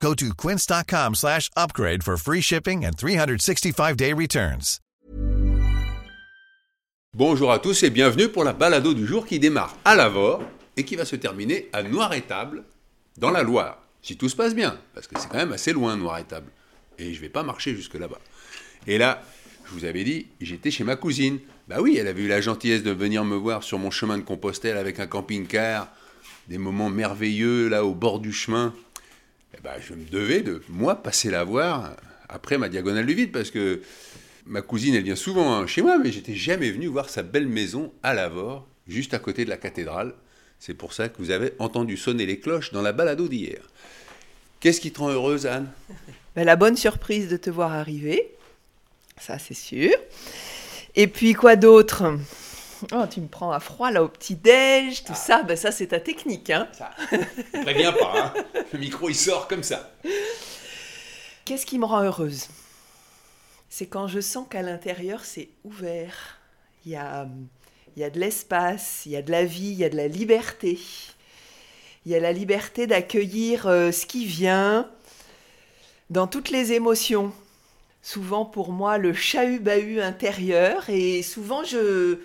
Go to quince.com slash upgrade for free shipping and 365-day returns. Bonjour à tous et bienvenue pour la balado du jour qui démarre à Lavore et qui va se terminer à Noir-Étable, dans la Loire. Si tout se passe bien, parce que c'est quand même assez loin Noir-Étable. Et je vais pas marcher jusque là-bas. Et là, je vous avais dit, j'étais chez ma cousine. Bah oui, elle avait eu la gentillesse de venir me voir sur mon chemin de Compostelle avec un camping-car, des moments merveilleux là au bord du chemin. Eh ben, je me devais de, moi, passer la voir après ma diagonale du vide, parce que ma cousine, elle vient souvent hein, chez moi, mais j'étais jamais venu voir sa belle maison à Lavore, juste à côté de la cathédrale. C'est pour ça que vous avez entendu sonner les cloches dans la balado d'hier. Qu'est-ce qui te rend heureuse, Anne? Ben, la bonne surprise de te voir arriver, ça c'est sûr. Et puis quoi d'autre? Oh, tu me prends à froid là au petit-déj, tout ça, ben ça c'est ta technique. Hein Ça, préviens pas, hein le micro il sort comme ça. Qu'est-ce qui me rend heureuse? C'est quand je sens qu'à l'intérieur c'est ouvert. Il y a, il y a de l'espace, il y a de la vie, il y a de la liberté. Il y a la liberté d'accueillir euh, ce qui vient dans toutes les émotions. Souvent pour moi le chahut-bahut intérieur et souvent je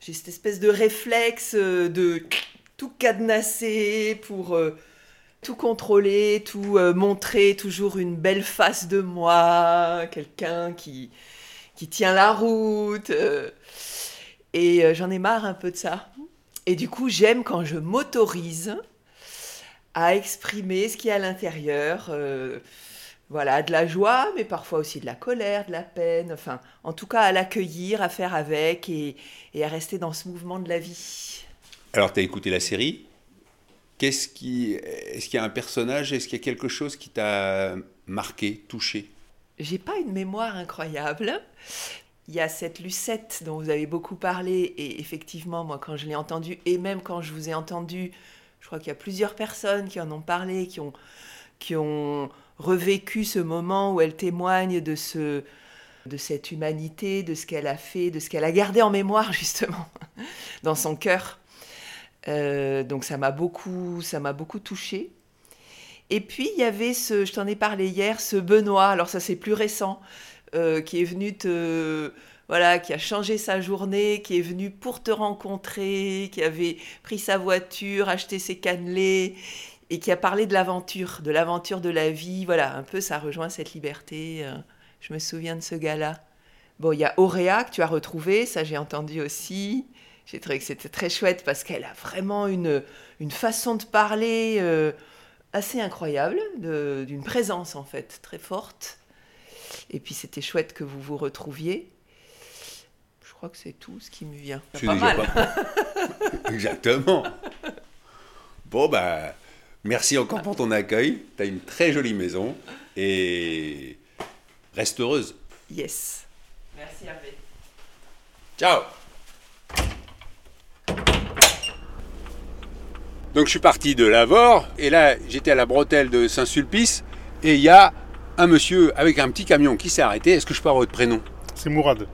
j'ai cette espèce de réflexe euh, de tout cadenasser pour euh, tout contrôler, tout euh, montrer toujours une belle face de moi, quelqu'un qui, qui tient la route. et j'en ai marre un peu de ça. Et du coup, j'aime quand je m'autorise à exprimer ce qu'il y a à l'intérieur. Voilà, de la joie, mais parfois aussi de la colère, de la peine, enfin, en tout cas à l'accueillir, à faire avec et, et à rester dans ce mouvement de la vie. Alors, tu as écouté la série? Qu'est-ce qui, est-ce qu'il y a un personnage, est-ce qu'il y a quelque chose qui t'a marqué, touché? J'ai pas une mémoire incroyable. Il y a cette Lucette dont vous avez beaucoup parlé, et effectivement, moi, quand je l'ai entendue, et même quand je vous ai entendu, je crois qu'il y a plusieurs personnes qui en ont parlé, qui ont, qui ont revécu ce moment où elle témoigne de, ce, de cette humanité, de ce qu'elle a fait, de ce qu'elle a gardé en mémoire, justement, dans son cœur. Euh, donc ça m'a beaucoup, ça m'a beaucoup touchée. Et puis il y avait ce, je t'en ai parlé hier, ce Benoît. Alors ça c'est plus récent, euh, qui est venu te, voilà, qui a changé sa journée, qui est venu pour te rencontrer, qui avait pris sa voiture, acheté ses cannelés et qui a parlé de l'aventure, de l'aventure de la vie. Voilà, un peu ça rejoint cette liberté. euh, je me souviens de ce gars-là. Bon, il y a Auréa que tu as retrouvé, ça j'ai entendu aussi. J'ai trouvé que c'était très chouette parce qu'elle a vraiment une, une façon de parler euh, assez incroyable, d'une présence en fait très forte. Et puis c'était chouette que vous vous retrouviez. Je crois que c'est tout ce qui me vient. C'est déjà mal. pas- Exactement. Bon, bah, merci encore pour ton accueil. Tu as une très jolie maison et reste heureuse. Yes. Merci Hervé. Ciao Donc je suis parti de Lavore et là j'étais à la bretelle de Saint-Sulpice et il y a un monsieur avec un petit camion qui s'est arrêté. Est-ce que je peux avoir votre prénom? C'est Mourad,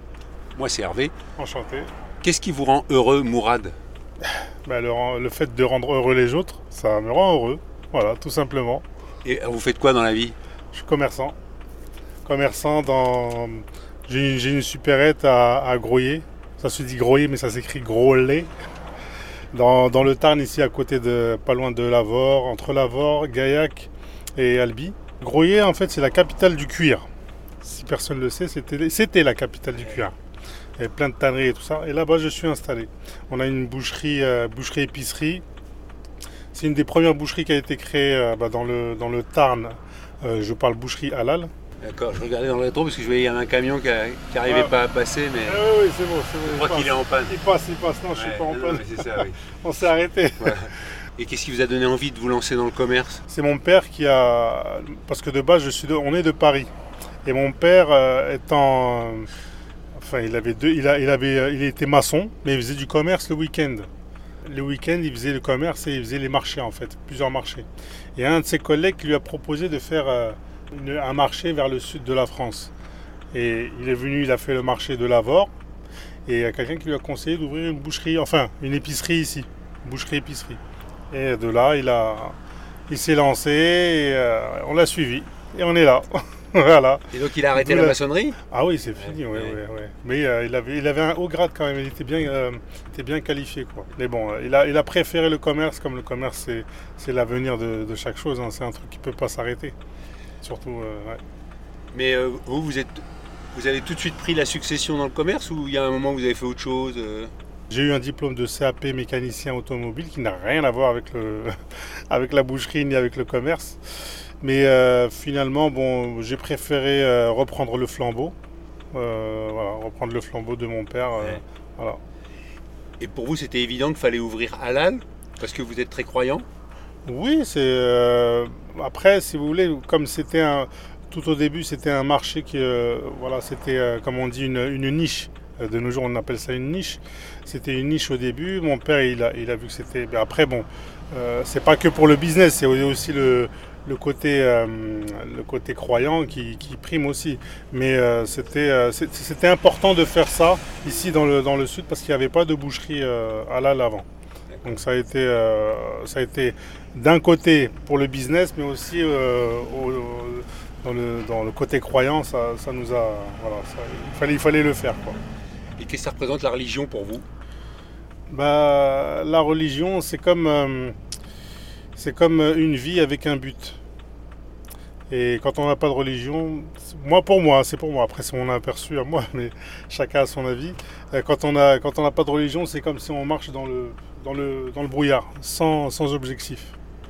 Moi c'est Hervé. enchanté. Qu'est-ce qui vous rend heureux Mourad? Bah, le, fait de rendre heureux les autres, ça me rend heureux. Voilà, tout simplement. Et vous faites quoi dans la vie? Je suis commerçant. Commerçant dans. J'ai une, une supérette à, à Groyer. Ça se dit Groyer, mais ça s'écrit Gros-Lait. Dans, dans le Tarn, ici, à côté de. pas loin de Lavore, entre Lavore, Gaillac et Albi. Groyer, en fait, c'est la capitale du cuir. Si personne ne le sait, c'était la capitale du cuir. Il y avait plein de tanneries et tout ça. Et là-bas, je suis installé. On a une boucherie, euh, boucherie-épicerie. C'est une des premières boucheries qui a été créée euh, bah, dans, le, dans le Tarn. Euh, je parle boucherie halal. D'accord, je regardais dans le rétro parce que je voyais qu'il y avait un camion qui n'arrivait Ah. pas à passer, mais Ah oui, c'est bon, c'est bon. je crois qu'il est en panne. Il passe, il passe. Non, je suis Ouais, pas en non, panne. ça, oui. On s'est arrêté. Et qu'est-ce qui vous a donné envie de vous lancer dans le commerce? C'est mon père qui a. Parce que de base, je suis de... on est de Paris. Et mon père, euh, étant, Enfin, il avait deux, il, a, il avait, euh, il était maçon, mais il faisait du commerce le week-end. Le week-end, il faisait le commerce et il faisait les marchés en fait, plusieurs marchés. Et un de ses collègues lui a proposé de faire euh, un marché vers le sud de la France. Et il est venu, il a fait le marché de Lavore. Et il y a quelqu'un qui lui a conseillé d'ouvrir une boucherie, enfin une épicerie ici, boucherie-épicerie. Et de là, il a, il s'est lancé et euh, on l'a suivi. Et on est là. voilà. Et donc il a arrêté la la- maçonnerie Ah oui, c'est fini, Ouais, ouais, ouais. Mais euh, il, avait, il avait un haut grade quand même, il était bien, euh, était bien qualifié. Quoi. Mais bon, euh, il, a, il a préféré le commerce, comme le commerce, c'est, c'est l'avenir de, de chaque chose. hein. C'est un truc qui ne peut pas s'arrêter. Surtout, euh, ouais. Mais vous, vous, êtes, vous avez tout de suite pris la succession dans le commerce ou il y a un moment où vous avez fait autre chose J'ai eu un diplôme de CAP mécanicien automobile qui n'a rien à voir avec, le, avec la boucherie ni avec le commerce. Mais euh, finalement, bon, j'ai préféré euh, reprendre le flambeau. Euh, voilà, reprendre le flambeau de mon père. Ouais. voilà. Et pour vous, c'était évident qu'il fallait ouvrir Halal parce que vous êtes très croyant? Oui, c'est après, si vous voulez, comme c'était un tout au début, c'était un marché qui, voilà, c'était comme on dit une, une niche. De nos jours, on appelle ça une niche. C'était une niche au début. Mon père, il a, il a vu que c'était. après, bon, euh, c'est pas que pour le business, c'est aussi le, le côté, euh, le côté croyant qui, qui prime aussi. Mais euh, c'était, euh, c'était important de faire ça ici dans le, dans le sud parce qu'il n'y avait pas de boucherie halal avant. Donc ça a été, ça a été d'un côté pour le business, mais aussi au- au- dans, le, dans le côté croyant, ça, ça nous a, voilà, ça- il fallait, il fallait le faire. Quoi. Et qu'est-ce que ça représente la religion pour vous? Bah, la religion, c'est comme, c'est comme une vie avec un but. Et quand on n'a pas de religion, moi pour moi, c'est pour moi. Après, c'est mon aperçu à moi, mais chacun a son avis. Euh, Quand on n'a pas de religion, c'est comme si on marche dans le, dans le, dans le brouillard, sans, sans objectif.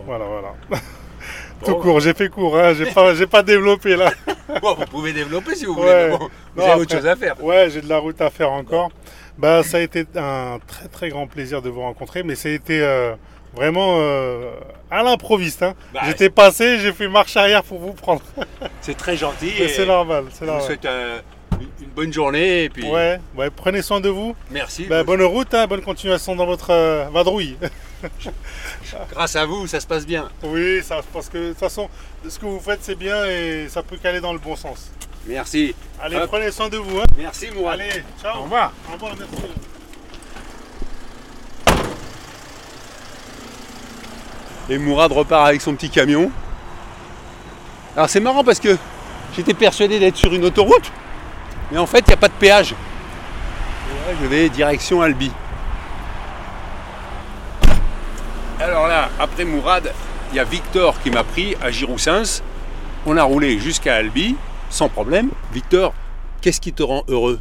Voilà, voilà. Tout court, j'ai fait court, hein, j'ai pas, pas développé là. Bon, vous pouvez développer si vous voulez, Ouais. bon, vous Non, avez autre chose à faire. Ouais, j'ai de la route à faire encore. Bah, ça a été un très très grand plaisir de vous rencontrer, mais ça a été euh, vraiment euh, à l'improviste. hein. Bah, J'étais passé, j'ai fait marche arrière pour vous prendre. C'est très gentil. Et c'est normal, c'est Je vous souhaite euh, une- bonne journée et puis Ouais, ouais, prenez soin de vous. merci. Bah, bonne route, hein, bonne continuation dans votre euh, vadrouille. Grâce à vous, ça se passe bien. oui, ça, parce que de toute façon, ce que vous faites, c'est bien et ça peut caler dans le bon sens. Merci. Allez, Hop. prenez soin de vous. hein. Merci, moi. Allez, ciao. Au revoir. Au revoir, merci. Et Mourad repart avec son petit camion. Alors c'est marrant parce que j'étais persuadé d'être sur une autoroute, mais en fait il n'y a pas de péage. Je vais direction Albi. Alors là, après Mourad, il y a Victor qui m'a pris à Giroussens. On a roulé jusqu'à Albi, sans problème. Victor, qu'est-ce qui te rend heureux?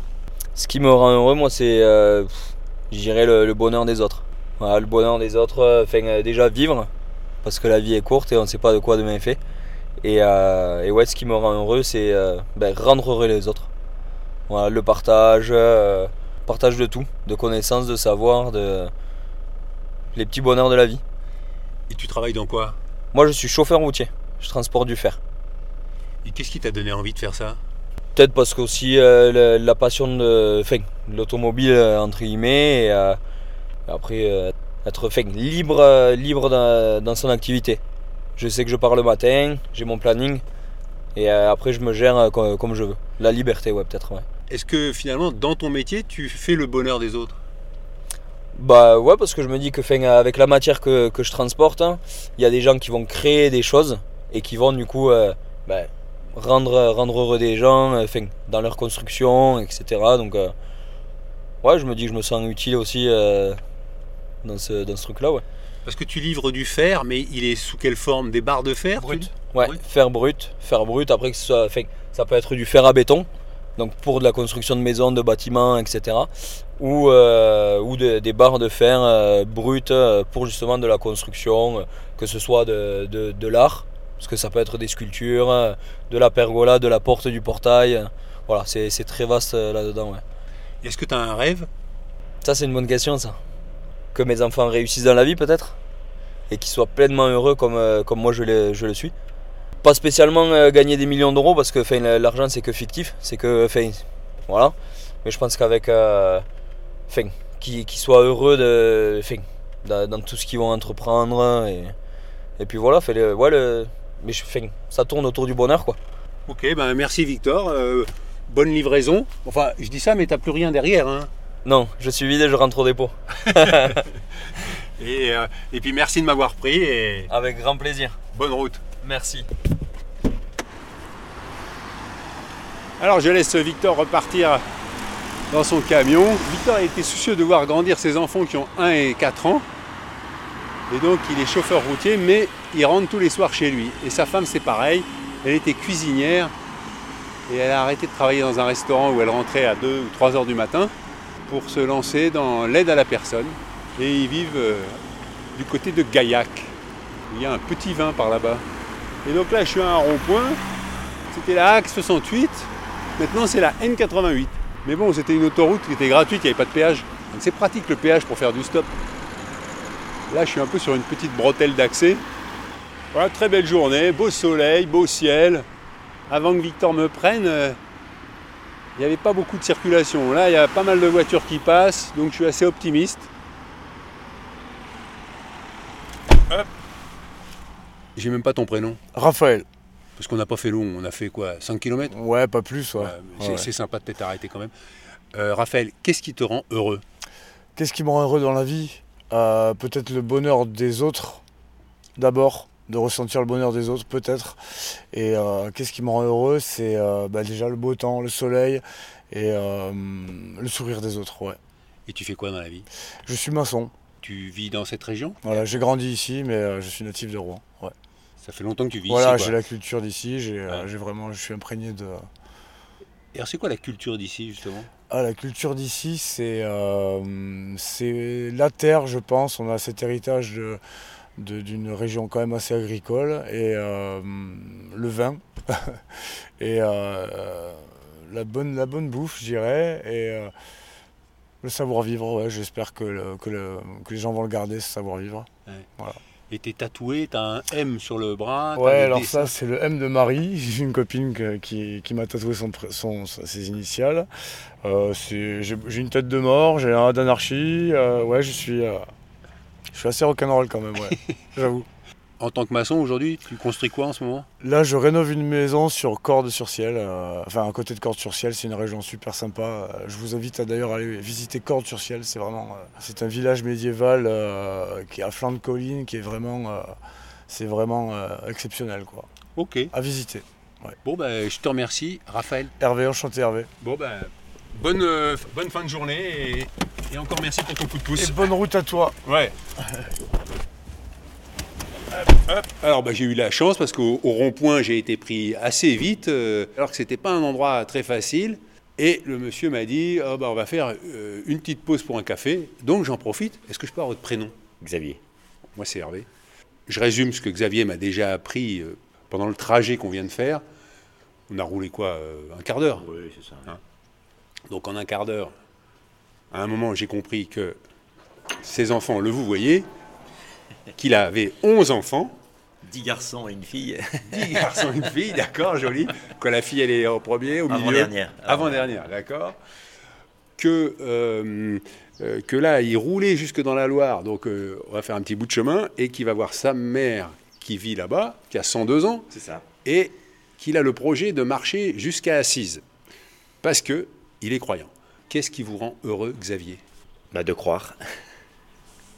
Ce qui me rend heureux, moi, c'est, euh, dirais, le, bonheur des autres. Le bonheur des autres, euh, euh, déjà vivre, parce que la vie est courte et on ne sait pas de quoi demain est fait. Et, euh, et ouais, ce qui me rend heureux, c'est euh, ben, rendre heureux les autres. Voilà, le partage, euh, partage de tout, de connaissances, de savoir, de les petits bonheurs de la vie. Et tu travailles dans quoi? Moi, je suis chauffeur routier, je transporte du fer. Et qu'est-ce qui t'a donné envie de faire ça? Peut-être parce qu'aussi euh, le- la passion de, enfin, l'automobile, entre guillemets, et après être enfin, libre, euh, libre dans, dans son activité. Je sais que je pars le matin, j'ai mon planning, et euh, après je me gère euh, comme, comme je veux. La liberté, ouais, peut-être, ouais. Est-ce que finalement, dans ton métier, tu fais le bonheur des autres? Bah ouais, parce que je me dis que avec la matière que, que je transporte, hein, il y a des gens qui vont créer des choses et qui vont du coup euh, bah, rendre, rendre heureux des gens euh, dans leur construction, etc. Donc euh, ouais, je me dis que je me sens utile aussi dans ce, dans ce truc-là. Ouais. Parce que tu livres du fer, mais il est sous quelle forme? Des barres de fer dis? Ouais, Brut. fer brut, fer brut. Après que ce soit, enfin, ça peut être du fer à béton, donc pour de la construction de maisons, de bâtiments, etc. Ou, euh, ou de- des barres de fer euh, brutes euh, pour justement de la construction, euh, que ce soit de, de, de l'art, parce que ça peut être des sculptures, de la pergola, de la porte du portail. Voilà, c'est c'est très vaste là-dedans. Ouais. Est-ce que tu as un rêve? Ça, c'est une bonne question, ça. Que mes enfants réussissent dans la vie, peut-être Et qu'ils soient pleinement heureux comme, euh, moi je le, suis. Pas spécialement euh, gagner des millions d'euros, parce que l'argent, c'est que fictif. C'est que. enfin, voilà. Mais je pense qu'avec. euh, Enfin, qu'ils soient heureux de, enfin, dans, tout ce qu'ils vont entreprendre. Et, puis voilà, mais ça tourne autour du bonheur quoi. Ok, ben merci Victor. Bonne livraison. Enfin, je dis ça, mais t'as plus rien derrière. Hein. Non, je suis vide et je rentre au dépôt. Et, euh, et puis merci de m'avoir pris et Avec grand plaisir. bonne route. Merci. Alors je laisse Victor repartir dans son camion. Victor a été soucieux de voir grandir ses enfants qui ont 1 et 4 ans. Et donc il est chauffeur routier, mais il rentre tous les soirs chez lui. Et sa femme c'est pareil, elle était cuisinière et elle a arrêté de travailler dans un restaurant où elle rentrait à 2 ou 3 heures du matin pour se lancer dans l'aide à la personne. Et ils vivent euh, du côté de Gaillac. Il y a un petit vin par là-bas. Et donc là je suis à un rond-point. C'était la Axe 68. Maintenant, c'est la N88. Mais bon, c'était une autoroute qui était gratuite, il n'y avait pas de péage. C'est pratique le péage pour faire du stop. Là, je suis un peu sur une petite bretelle d'accès. Voilà, très belle journée, beau soleil, beau ciel. Avant que Victor me prenne, euh, il n'y avait pas beaucoup de circulation. Là, il y a pas mal de voitures qui passent, donc je suis assez optimiste. Hop. J'ai même pas ton prénom. Raphaël. Parce qu'on n'a pas fait long, on a fait quoi 5 km Ouais, pas plus, ouais. Ouais, mais c'est, Ouais. c'est sympa de t'être arrêté quand même. Euh, Raphaël, qu'est-ce qui te rend heureux? Qu'est-ce qui me rend heureux dans la vie? Euh, Peut-être le bonheur des autres, d'abord, de ressentir le bonheur des autres, peut-être. Et euh, qu'est-ce qui me rend heureux C'est euh, bah, déjà le beau temps, le soleil et euh, le sourire des autres, ouais. Et tu fais quoi dans la vie? Je suis maçon, Tu vis dans cette région? Voilà, j'ai grandi ici, mais je suis natif de Rouen. Ouais. Ça fait longtemps que tu vis Voilà, ici. j'ai quoi. la culture d'ici, j'ai Ouais. j'ai vraiment, je suis imprégné de. Et alors c'est quoi la culture d'ici justement? Ah, la culture d'ici, c'est la terre, je pense. On a cet héritage de- d'une région quand même assez agricole et euh, le vin et euh, la, bonne, la bonne bouffe, je dirais, et euh, le savoir-vivre. Ouais, J'espère que, le- que, le- que les gens vont le garder, ce savoir-vivre. Et t'es tatoué, t'as un M sur le bras. Ouais, alors dessins. ça, c'est le M de Marie. J'ai une copine que- qui, qui m'a tatoué son, son- ses initiales. J'ai une tête de mort, j'ai un d'anarchie. ouais, je suis, je suis assez rock'n'roll quand même, ouais, j'avoue. En tant que maçon aujourd'hui, tu construis quoi en ce moment? Là, je rénove une maison sur Cordes-sur-Ciel. euh, enfin, à côté de Cordes-sur-Ciel, c'est une région super sympa. Euh, je vous invite à d'ailleurs aller visiter Cordes-sur-Ciel. C'est vraiment, euh, c'est un village médiéval euh, qui est à flanc de colline, qui est vraiment, c'est vraiment exceptionnel, quoi. Ok. À visiter. Bon ben je te remercie Raphaël? Hervé, enchanté Hervé. Bon ben bonne, euh, bonne fin de journée et, et encore merci pour ton coup de pouce. Et bonne route à toi. Ouais. Alors bah, j'ai eu la chance parce qu'au au rond-point j'ai été pris assez vite euh, alors que c'était pas un endroit très facile et le monsieur m'a dit Ah, bah, on va faire euh, une petite pause pour un café donc j'en profite. Est-ce que je peux avoir votre prénom? Xavier. Moi c'est Hervé. Je résume ce que Xavier m'a déjà appris euh, pendant le trajet qu'on vient de faire. On a roulé quoi euh, Un quart d'heure? Oui, c'est ça. Donc en un quart d'heure, à un moment, j'ai compris que ses enfants, le vous voyez, qu'il avait 11 enfants, 10 garçons et une fille. 10 garçons et une fille, d'accord, joli. Que la fille, elle est au premier, au milieu. Avant-dernière. Avant-dernière, d'accord. Que, euh, euh, que là, il roulait jusque dans la Loire, donc euh, on va faire un petit bout de chemin, et qu'il va voir sa mère qui vit là-bas, qui a 102 ans, C'est ça. et qu'il a le projet de marcher jusqu'à Assise. Parce que il est croyant. Qu'est-ce qui vous rend heureux, Xavier? Bah, de croire.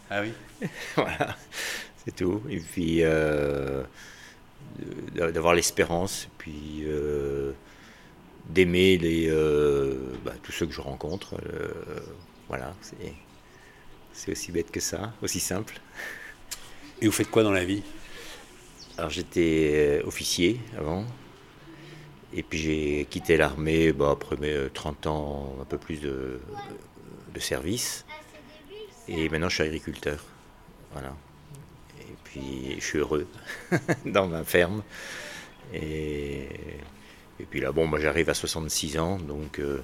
Ah oui? Voilà. C'est tout. Et puis, euh, d'avoir l'espérance. Et puis, euh, d'aimer les, euh, bah, tous ceux que je rencontre. voilà. C'est, aussi bête que ça. Aussi simple. Et vous faites quoi dans la vie? Alors j'étais officier avant. Et puis j'ai quitté l'armée bah, après mes euh, 30 ans, un peu plus de, de service. Et maintenant je suis agriculteur. Voilà. Et puis je suis heureux dans ma ferme. Et, et puis là, bon, moi j'arrive à 66 ans, donc euh,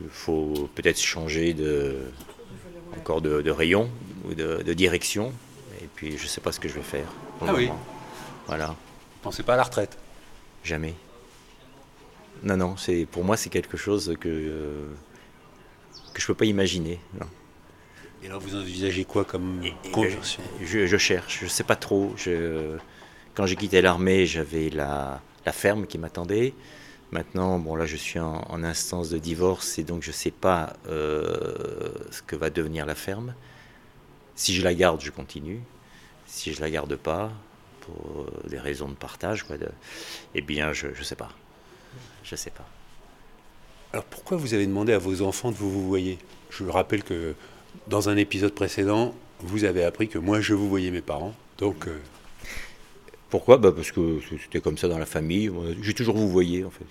il faut peut-être changer de, encore de, de rayon ou de, de direction. Et puis je ne sais pas ce que je vais faire. pour le Ah oui. moment. Voilà. Pensez pas à la retraite. Jamais. Non, non, c'est pour moi c'est quelque chose que euh, que je peux pas imaginer. non. Et alors vous envisagez quoi comme conversion? Je, je cherche, je sais pas trop. Je- quand j'ai quitté l'armée, j'avais la, la ferme qui m'attendait. Maintenant, bon là, je suis en, en instance de divorce et donc je sais pas euh, ce que va devenir la ferme. Si je la garde, je continue. Si je la garde pas, pour euh, des raisons de partage, quoi, de- eh bien, je je sais pas. Je sais pas. Alors pourquoi vous avez demandé à vos enfants de vous vous voyez? Je rappelle que dans un épisode précédent, vous avez appris que moi je vous voyais mes parents. Donc euh, Pourquoi? Bah Parce que c'était comme ça dans la famille. J'ai toujours vous voyez en fait.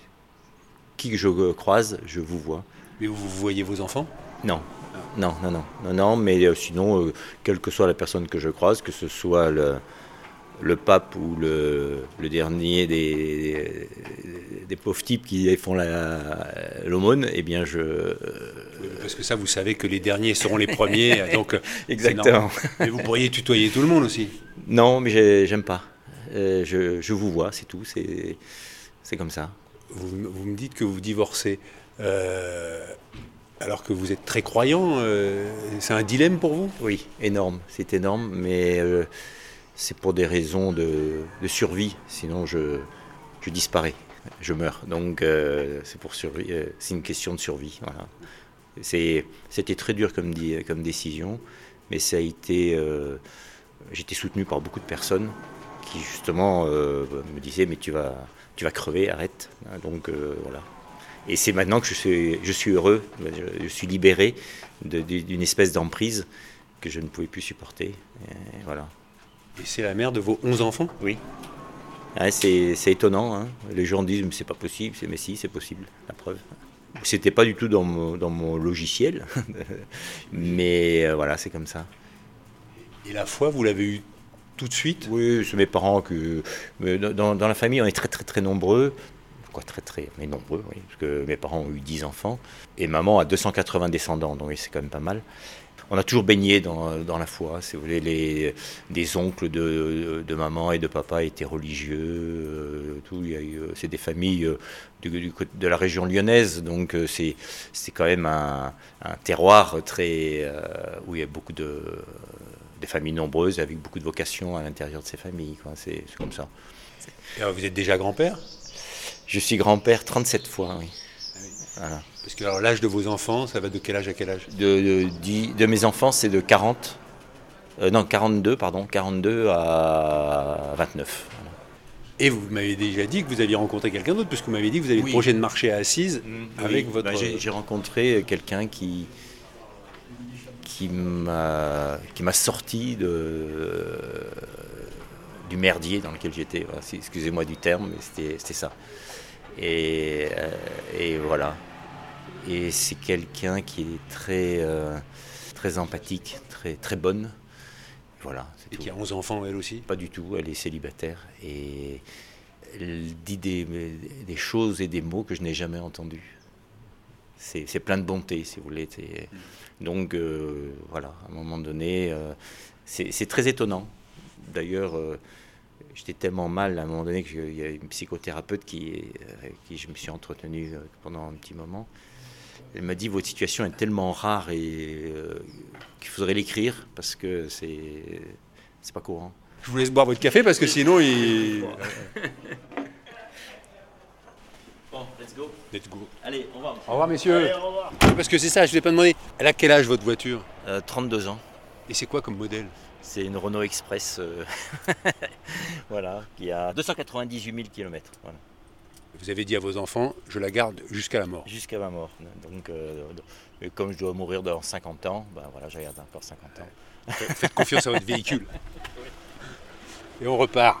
Qui que je croise, je vous vois. mais vous, vous voyez vos enfants? Non, non, non, non, non, non, mais euh, sinon, euh, quelle que soit la personne que je croise, que ce soit le, le pape ou le, le dernier des, des, pauvres types qui font la- l'aumône, eh bien je... Parce que ça, vous savez que les derniers seront les premiers. donc euh, Exactement. Mais vous pourriez tutoyer tout le monde aussi. Non, mais j'ai- j'aime pas. Euh, je, je vous vois, c'est tout, c'est comme ça. Vous, vous me dites que vous divorcez. euh, alors que vous êtes très croyant, euh, c'est un dilemme pour vous? Oui, énorme, c'est énorme, mais euh, c'est pour des raisons de, survie, sinon je, disparais, je meurs. Donc euh, c'est pour euh, c'est une question de survie. C'était très dur comme, décision, mais ça a été, euh, été soutenu par beaucoup de personnes qui justement me disaient mais tu vas, tu vas crever, arrête. Donc voilà. Et c'est maintenant que je suis, je suis heureux, je, suis libéré d'une espèce d'emprise que je ne pouvais plus supporter. Voilà. Et c'est la mère de vos 11 enfants? Oui. Ouais, c'est c'est étonnant. hein. Les gens disent mais c'est pas possible. Mais si, c'est possible. La preuve. C'était pas du tout dans mon, dans mon logiciel, mais euh, voilà, c'est comme ça. Et la foi, vous l'avez eu tout de suite? Oui, c'est mes parents que. mais dans, dans la famille, on est très très très nombreux. Quoi, très très, mais nombreux, oui. Parce que mes parents ont eu 10 enfants. Et maman a 280 descendants, donc c'est quand même pas mal. On a toujours baigné dans, dans la foi. Si vous voulez, les, des oncles de, de maman et de papa étaient religieux. euh, tout. Euh, c'est des familles euh, du, du de la région lyonnaise, donc euh, c'est, c'est quand même un, un terroir très, euh, où il y a beaucoup de, des familles nombreuses avec beaucoup de vocations à l'intérieur de ces familles. quoi. C'est, c'est comme ça. Et alors, vous êtes déjà grand-père? Je suis grand-père 37 fois, oui. Voilà. Parce que alors, l'âge de vos enfants, ça va de quel âge à quel âge? De, de, mes enfants, c'est de 40, euh, non 42, pardon, 42 à 29. voilà. Et vous m'avez déjà dit que vous alliez rencontrer quelqu'un d'autre, parce que vous m'avez dit que vous avez Oui. le projet de marché à Assise avec Oui, votre... bah, j'ai, j'ai rencontré quelqu'un qui qui m'a qui m'a sorti de du merdier dans lequel j'étais. Excusez-moi du terme, mais c'était, c'était ça. Et, euh, et voilà. Et c'est quelqu'un qui est très euh, très empathique, très très bonne. Voilà. Et tout. qui a 11 enfants, elle aussi? Pas du tout, elle est célibataire et elle dit des, des choses et des mots que je n'ai jamais entendus. C'est plein de bonté, si vous voulez. Donc euh, voilà, à un moment donné, euh, c'est très étonnant. D'ailleurs, euh, j'étais tellement mal à un moment donné qu'il y a une psychothérapeute qui, avec qui je me suis entretenu pendant un petit moment. Elle m'a dit votre situation est tellement rare et euh, qu'il faudrait l'écrire parce que c'est c'est pas courant. Je vous laisse boire votre café, parce que sinon, il... Bon, let's go. Let's go. Allez, au revoir. Au revoir, messieurs. Parce que c'est ça, je ne vous ai pas demandé. Elle a quel âge, votre voiture? 32 ans. Et c'est quoi comme modèle? C'est une Renault Express, euh, voilà, qui a 298 000 km, voilà, Vous avez dit à vos enfants, je la garde jusqu'à la mort. jusqu'à ma mort. Donc, euh, et comme je dois mourir dans 50 ans, ben voilà, j'ai gardé encore 50 ans. Faites confiance à votre véhicule. Et on repart.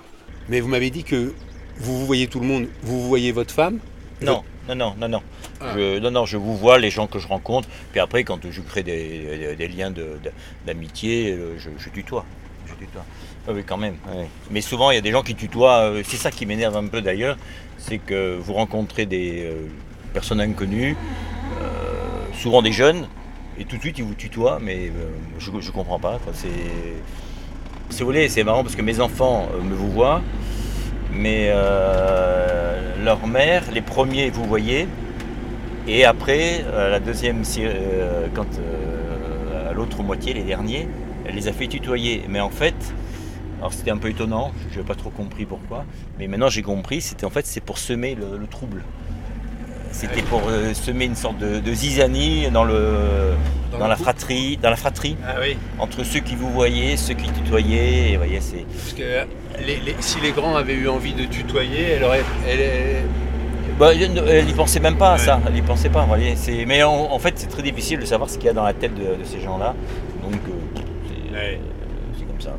Mais vous m'avez dit que vous vous voyez tout le monde, vous voyez votre femme? Non, non, non, non, non. Ah. Je, non, non, je vous vois, les gens que je rencontre, puis après, quand je crée des, des- des liens de- de- d'amitié, euh, je, je tutoie. Je tutoie. Ah oui, quand même. Mais souvent, il y a des gens qui tutoient. euh, C'est ça qui m'énerve un peu d'ailleurs, c'est que vous rencontrez des euh, personnes inconnues, euh, souvent des jeunes, et tout de suite ils vous tutoient, mais euh, je ne comprends pas. C'est, si vous voulez, c'est marrant parce que mes enfants me vous voient, mais euh, leur mère, les premiers, vous voyez, Et après, la deuxième, quand à l'autre moitié, les derniers, elle les a fait tutoyer. Mais en fait, alors c'était un peu étonnant, je n'ai pas trop compris pourquoi. Mais maintenant j'ai compris, c'était en fait c'est pour semer le, le trouble. C'était pour euh, semer une sorte de, de zizanie dans, le, Dans la fratrie, dans la fratrie, Ah oui, entre ceux qui vous voyaient, ceux qui tutoyaient. Et voyez, c'est parce que les- les- si les grands avaient eu envie de tutoyer, elle aurait. Elle, elle- Bah, elle n'y pensait même pas à ça, elle n'y pensait pas. voyez, c'est- Mais en, en fait, c'est très difficile de savoir ce qu'il y a dans la tête de, de ces gens-là. Donc, euh, c'est Ouais. euh, c'est comme ça.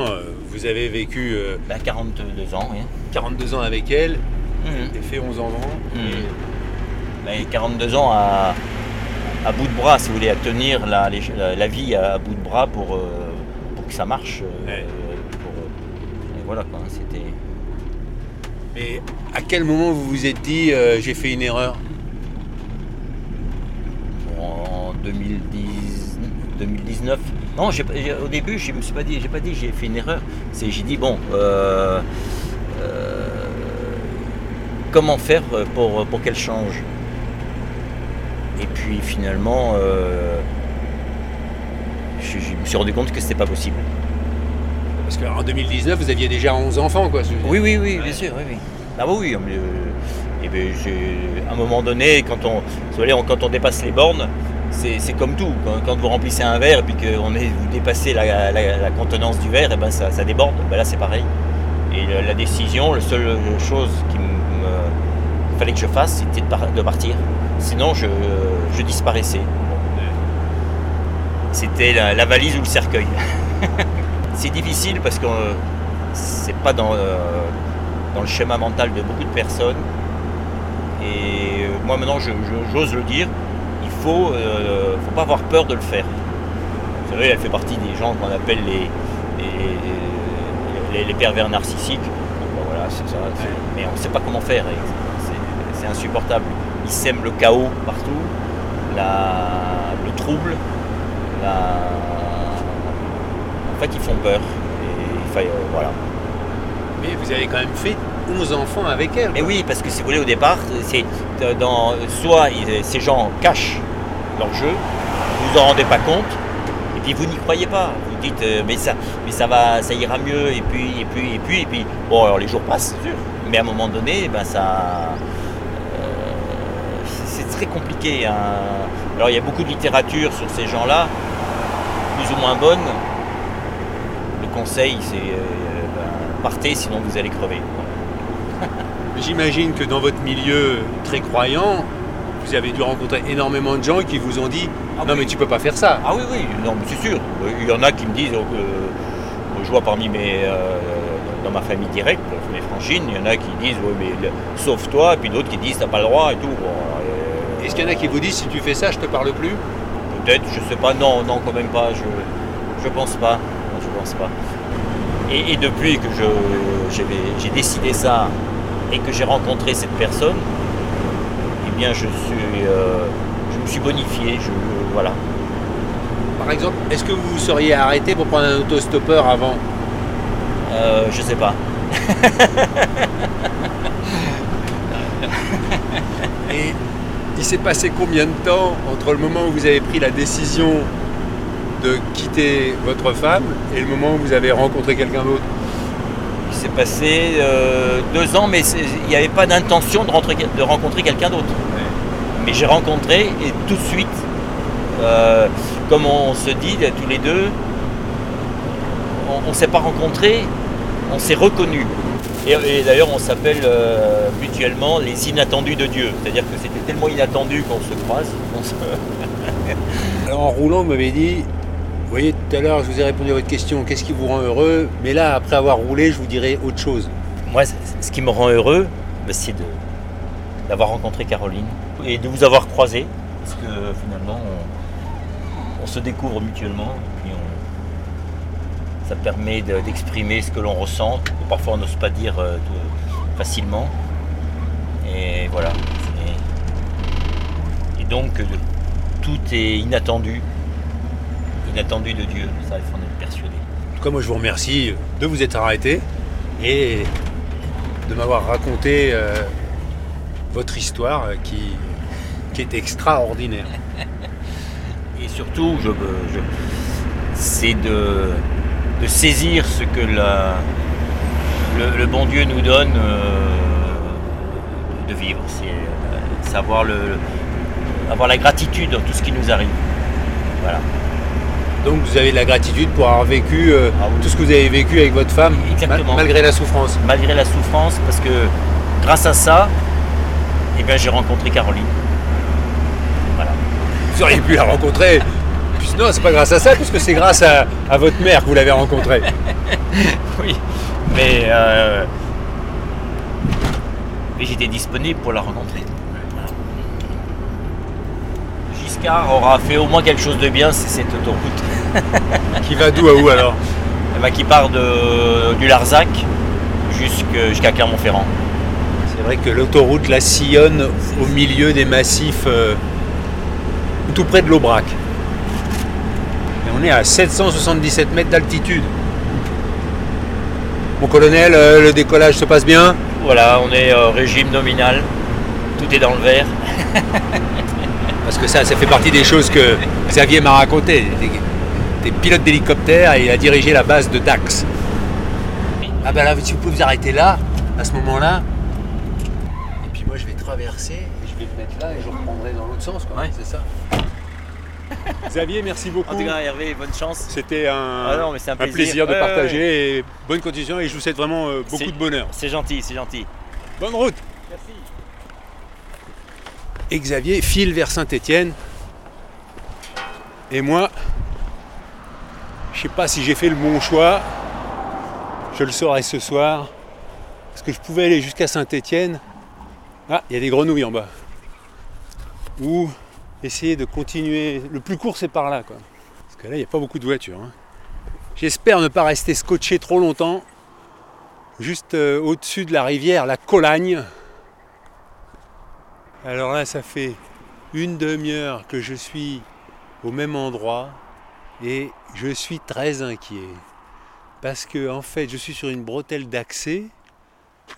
Euh, vous avez vécu euh, Bah, 42 ans, oui. 42 ans avec elle, Mhm. et fait 11 enfants. Mhm. Mais 42 ans à, à bout de bras, si vous voulez, à tenir la, les- la- la vie à, bout de bras pour, euh, pour que ça marche. Ouais. pour, et voilà quoi, c'était. Mais à quel moment vous vous êtes dit euh, j'ai fait une erreur? En 2010, 2019. Non, au début, je me suis pas dit, j'ai pas dit j'ai fait une erreur. C'est j'ai dit bon, euh, euh, comment faire pour, pour qu'elle change? Et puis finalement, euh, je, je me suis rendu compte que c'était pas possible. Parce qu'en 2019, vous aviez déjà 11 enfants, quoi. Oui, oui, oui, bien sûr, oui, oui. Ah oui, oui, mais, et ben, j'ai- à un moment donné, quand on- quand on dépasse les bornes, c'est comme tout. Quand, vous remplissez un verre et puis que vous dépassez la, contenance du verre, et ben ça, déborde. Ben là, c'est pareil. Et la, décision, la seule chose qu'il fallait que je fasse, c'était de, par- de partir. Sinon, je, disparaissais. C'était la, valise ou le cercueil. c'est difficile parce que euh, c'est pas dans, euh, dans le schéma mental de beaucoup de personnes. Et euh, moi maintenant, j'ose le dire, faut, euh, faut pas avoir peur de le faire. Vous savez, elle fait partie des gens qu'on appelle les, les, les- les pervers narcissiques. Bon, ben voilà, c'est ça. Mais on ne sait pas comment faire. c'est- insupportable. Ils sèment le chaos partout, la- le trouble, la... en fait, ils font peur. Et, euh, voilà. Mais vous avez quand même fait 11 enfants avec elle. Mais oui, parce que si vous voulez, au départ, c'est euh, dans soit ils- ces gens cachent leur jeu, vous vous en rendez pas compte, et puis vous n'y croyez pas. Vous dites, euh, mais ça, mais ça va, ça ira mieux, et puis, et puis, et puis, et puis. Bon, alors les jours passent, sûr, mais à un moment donné, ben ça, euh, c'est très compliqué. hein. Alors il y a beaucoup de littérature sur ces gens-là, plus ou moins bonne. Le conseil, c'est euh, ben, partez, sinon vous allez crever. J'imagine que dans votre milieu très croyant, vous avez dû rencontrer énormément de gens qui vous ont dit Ah Non, oui. mais tu peux pas faire ça. Ah oui, oui, non, mais c'est sûr. Il y en a qui me disent, euh, je vois parmi mes, euh, dans ma famille directe, mes franchines, il y en a qui disent, ouais, mais sauve-toi, et puis d'autres qui disent, t'as pas le droit et tout. Bon, euh, Est-ce qu'il y en a qui vous disent Si tu fais ça, je te parle plus? Peut-être, je sais pas, non, non, quand même pas, je, je pense pas. Non, Je pense pas. Et, et depuis que j'ai, décidé ça et que j'ai rencontré cette personne, bien, je suis, euh, je me suis bonifié, je, voilà. Par exemple, est-ce que vous vous seriez arrêté pour prendre un autostoppeur avant? Euh, je sais pas. Et il s'est passé combien de temps entre le moment où vous avez pris la décision de quitter votre femme et le moment où vous avez rencontré quelqu'un d'autre? Il s'est passé euh, deux ans, mais il n'y avait pas d'intention de rencontrer quelqu'un d'autre. Mais j'ai rencontré et tout de suite, euh, comme on se dit là, tous les deux, on ne s'est pas rencontrés, on s'est reconnus. Et, et d'ailleurs, on s'appelle euh, mutuellement les inattendus de Dieu. C'est-à-dire que c'était tellement inattendu qu'on se croise. se- Alors en roulant, vous m'avez dit, vous voyez, tout à l'heure, je vous ai répondu à votre question, qu'est-ce qui vous rend heureux? Mais là, après avoir roulé, je vous dirai autre chose. Moi, ce qui me rend heureux, ben, c'est d'avoir rencontré Caroline et de vous avoir croisé. Parce que finalement, on, on se découvre mutuellement. Et puis on- ça permet de- d'exprimer ce que l'on ressent, que parfois on n'ose pas dire euh, de- facilement. Et voilà. Et donc, euh, tout est inattendu. Inattendu de Dieu, ça, il faut en être persuadé. En tout cas, moi, je vous remercie de vous être arrêté et de m'avoir raconté euh, votre histoire qui, qui est extraordinaire. Et surtout, je, je- c'est de, de saisir ce que la- le, le bon Dieu nous donne euh, de vivre. C'est euh, savoir le, avoir la gratitude dans tout ce qui nous arrive. Voilà. Donc vous avez de la gratitude pour avoir vécu euh, Ah oui. tout ce que vous avez vécu avec votre femme, Exactement. malgré la souffrance. Malgré la souffrance, parce que grâce à ça, eh bien, j'ai rencontré Caroline. Vous auriez pu la rencontrer. Puis non, c'est pas grâce à ça, puisque c'est grâce à, à votre mère que vous l'avez rencontrée. Oui, mais, euh, mais j'étais disponible pour la rencontrer. Giscard aura fait au moins quelque chose de bien, c'est cette autoroute Qui va d'où à où alors Eh ben, qui part de, du Larzac jusqu'à Clermont-Ferrand. C'est vrai que l'autoroute la sillonne au milieu des massifs, euh, tout près de l'Aubrac. Et on est à 777 mètres d'altitude. Mon colonel, euh, le décollage se passe bien Voilà, on est euh, régime nominal, tout est dans le vert. Parce que ça, ça fait partie des choses que Xavier m'a raconté. Des, des pilotes d'hélicoptère et il a dirigé la base de Dax. Ah ben là, si vous pouvez vous arrêter là, à ce moment-là. Et puis moi, je vais traverser et je vais me mettre là et je reprendrai dans l'autre sens. Quoi. Ouais. C'est ça. Xavier, merci beaucoup. En tout cas, Hervé, bonne chance. C'était un, Ah non, mais c'est un un plaisir. plaisir, de Ouais, ouais, partager et bonne continuation et je vous souhaite vraiment euh, beaucoup de bonheur. C'est gentil, c'est gentil. Bonne route Merci. Et Xavier file vers Saint-Étienne. Et moi, je sais pas si j'ai fait le bon choix. Je le saurai ce soir. Parce que je pouvais aller jusqu'à Saint-Étienne. Ah, il y a des grenouilles en bas. Ou essayer de continuer. Le plus court, c'est par là. Quoi. Parce que là, il n'y a pas beaucoup de voitures. hein. J'espère ne pas rester scotché trop longtemps. Juste euh, au-dessus de la rivière, la Colagne. Alors là, ça fait une demi-heure que je suis au même endroit et je suis très inquiet. Parce que en fait, je suis sur une bretelle d'accès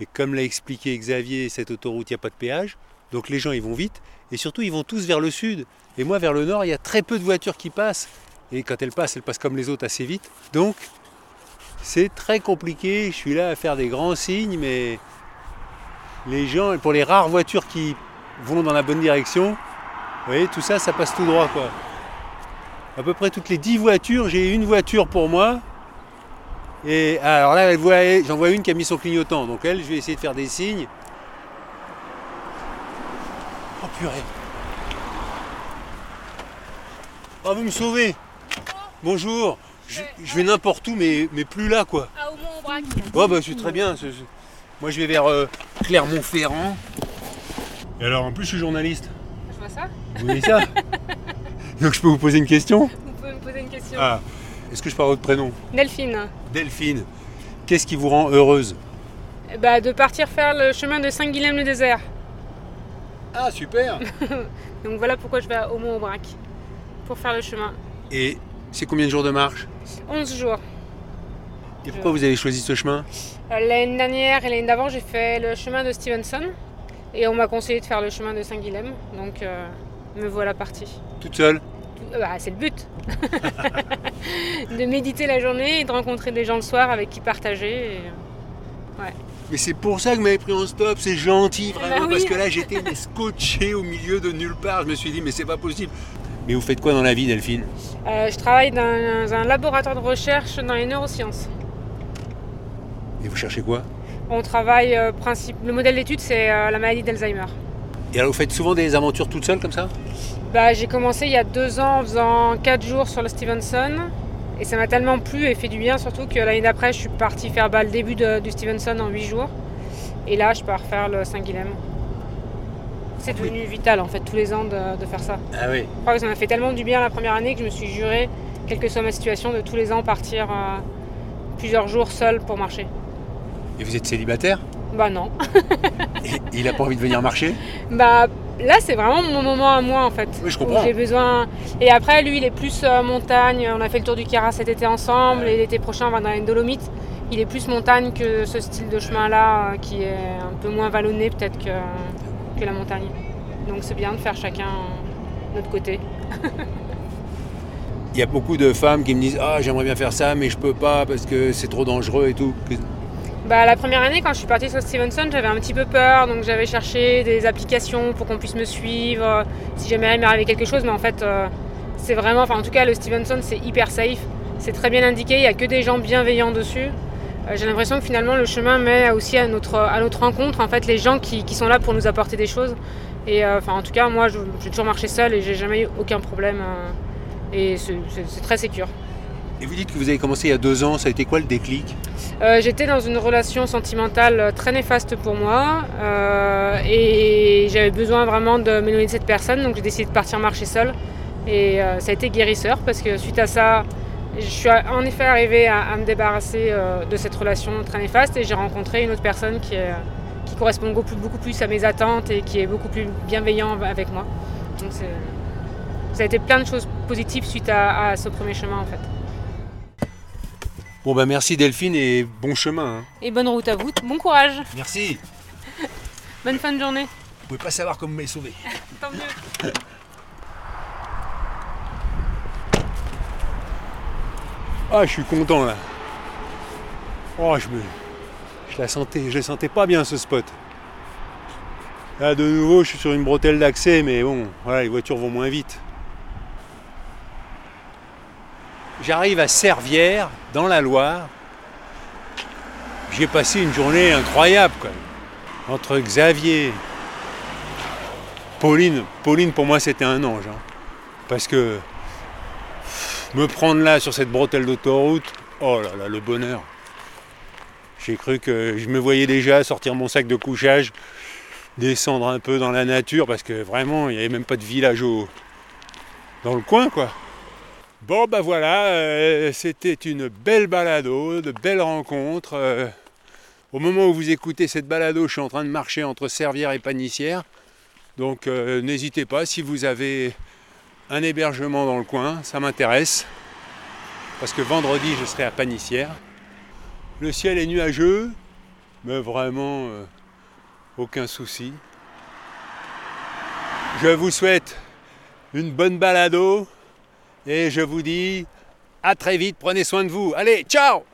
et comme l'a expliqué Xavier, cette autoroute, il n'y a pas de péage. Donc les gens, ils vont vite et surtout, ils vont tous vers le sud. Et moi, vers le nord, il y a très peu de voitures qui passent. Et quand elles passent, elles passent comme les autres assez vite. Donc, c'est très compliqué. Je suis là à faire des grands signes, mais les gens, pour les rares voitures qui vont dans la bonne direction, vous voyez, tout ça, ça passe tout droit. À peu près toutes les 10 voitures, j'ai une voiture pour moi. Et alors là, j'en vois une qui a mis son clignotant. Donc elle, je vais essayer de faire des signes. Oh purée. Oh, vous me sauvez. Bonjour. Je, je vais n'importe où, mais, mais plus là, quoi. Ah, au moins braque. Oh bah je suis très bien. Moi je vais vers euh, Clermont-Ferrand. Et alors en plus je suis journaliste. Je vois ça. Vous voyez ça Donc je peux vous poser une question? Vous pouvez me poser une question. Ah. Est-ce que je parle votre prénom? Delphine. Delphine. Qu'est-ce qui vous rend heureuse? Bah, de partir faire le chemin de Saint-Guilhem-le-Désert. Ah super Donc voilà pourquoi je vais au Mont Aubrac. Pour faire le chemin. Et c'est combien de jours de marche? 11 jours. Et pourquoi vous avez choisi ce chemin? Euh, L'année dernière et l'année d'avant, j'ai fait le chemin de Stevenson. Et on m'a conseillé de faire le chemin de Saint-Guilhem. Donc euh, me voilà partie. Toute seule? Euh, bah, c'est le but. de méditer la journée et de rencontrer des gens le soir avec qui partager. et- Mais c'est pour ça que vous m'avez pris en stop, c'est gentil vraiment, Bah oui. parce que là j'étais scotché au milieu de nulle part, je me suis dit mais c'est pas possible. Mais vous faites quoi dans la vie Delphine? Euh, je travaille dans un laboratoire de recherche dans les neurosciences. Et vous cherchez quoi? On travaille, euh, principe... le modèle d'étude, c'est euh, la maladie d'Alzheimer. Et alors vous faites souvent des aventures toute seule comme ça? Bah, j'ai commencé il y a deux ans en faisant quatre jours sur le Stevenson. Et ça m'a tellement plu et fait du bien, surtout que l'année d'après, je suis partie faire bah, le début de- du Stevenson en huit jours. Et là, je pars faire le Saint-Guilhem. C'est devenu vital en fait, tous les ans de, de faire ça. Ah oui. Je crois que ça m'a fait tellement du bien la première année que je me suis juré, quelle que soit ma situation, de tous les ans partir euh, plusieurs jours seul pour marcher. Et vous êtes célibataire? Bah non. Et il a pas envie de venir marcher? Bah là c'est vraiment mon moment à moi en fait. Oui, je comprends. J'ai besoin. Et après lui il est plus euh, montagne. On a fait le tour du Cara cet été ensemble et l'été prochain on va dans les Dolomites. Il est plus montagne que ce style de chemin là qui est un peu moins vallonné peut-être que, que la montagne. Donc c'est bien de faire chacun notre côté. Il y a beaucoup de femmes qui me disent Ah, j'aimerais bien faire ça, mais je peux pas parce que c'est trop dangereux et tout. Bah, la première année, quand je suis partie sur Stevenson, j'avais un petit peu peur, donc j'avais cherché des applications pour qu'on puisse me suivre, si jamais il m'arrivait quelque chose, mais en fait, euh, c'est vraiment, enfin en tout cas, le Stevenson, c'est hyper safe, c'est très bien indiqué, il n'y a que des gens bienveillants dessus. Euh, j'ai l'impression que finalement, le chemin met aussi à notre, à notre rencontre, en fait, les gens qui, qui sont là pour nous apporter des choses. Et euh, enfin, en tout cas, moi, j'ai toujours marché seul et j'ai jamais eu aucun problème. et c'est très sécure. Et vous dites que vous avez commencé il y a deux ans, ça a été quoi le déclic euh, J'étais dans une relation sentimentale très néfaste pour moi euh, et j'avais besoin vraiment de m'éloigner de cette personne, donc j'ai décidé de partir marcher seule. Et euh, ça a été guérisseur parce que suite à ça, je suis en effet arrivée à, me débarrasser de cette relation très néfaste et j'ai rencontré une autre personne qui, correspond beaucoup, plus à mes attentes et qui est beaucoup plus bienveillant avec moi. Donc ça a été plein de choses positives suite à ce premier chemin en fait. Bon bah merci Delphine et bon chemin. Hein. Et bonne route à vous, bon courage. Merci. bonne fin de journée. Vous pouvez pas savoir comment vous m'avez sauvé. Tant mieux. Ah je suis content là. Oh je me. Je la sentais. Je la sentais pas bien ce spot. Là de nouveau je suis sur une bretelle d'accès mais bon voilà les voitures vont moins vite. J'arrive à Servières, dans la Loire. J'ai passé une journée incroyable, Entre Xavier, Pauline, Pauline pour moi c'était un ange. Hein. parce que me prendre là sur cette bretelle d'autoroute, oh là là, le bonheur. J'ai cru que je me voyais déjà sortir mon sac de couchage, descendre un peu dans la nature, parce que vraiment, il n'y avait même pas de village au... dans le coin, quoi. Bon ben voilà, euh, c'était une belle balado, de belles rencontres. Euh. au moment où vous écoutez cette balado, je suis en train de marcher entre Servières et Panissière. Donc euh, n'hésitez pas, si vous avez un hébergement dans le coin, ça m'intéresse. Parce que vendredi, je serai à Panissière. Le ciel est nuageux, mais vraiment aucun souci. Je vous souhaite une bonne balado et je vous dis à très vite, prenez soin de vous. Allez, ciao